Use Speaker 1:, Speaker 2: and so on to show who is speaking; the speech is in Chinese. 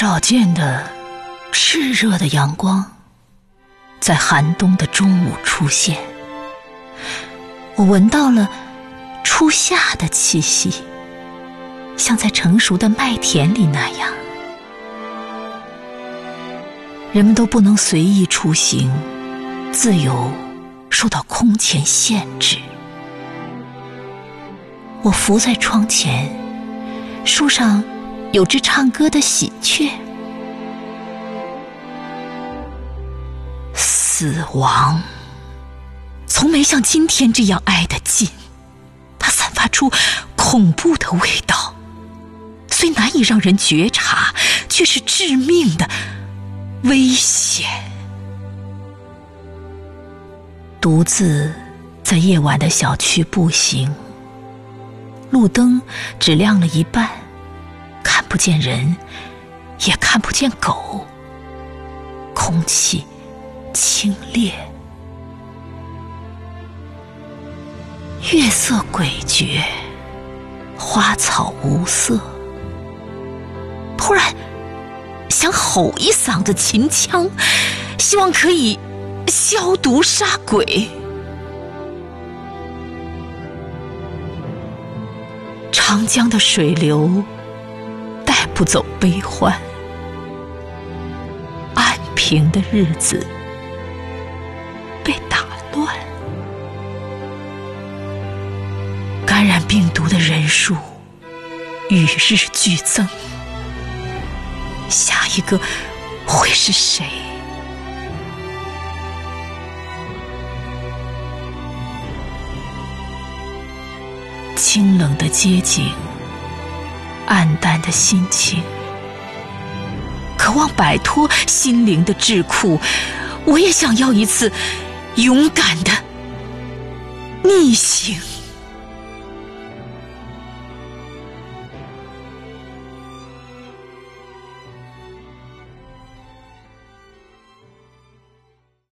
Speaker 1: 少见的炽热的阳光，在寒冬的中午出现。我闻到了初夏的气息，像在成熟的麦田里那样。人们都不能随意出行，自由受到空前限制。我伏在窗前，树上有只唱歌的喜鹊。死亡从没像今天这样挨得近，它散发出恐怖的味道，虽难以让人觉察，却是致命的。危险。独自在夜晚的小区步行，路灯只亮了一半，不见人，也看不见狗。空气清冽，月色诡谲，花草无色。突然。想吼一嗓子秦腔，希望可以消毒杀鬼。长江的水流不走悲欢，安平的日子被打乱，感染病毒的人数与日俱增。下一个会是谁？清冷的街景，暗淡的心情，渴望摆脱心灵的桎梏。我也想要一次勇敢的逆行。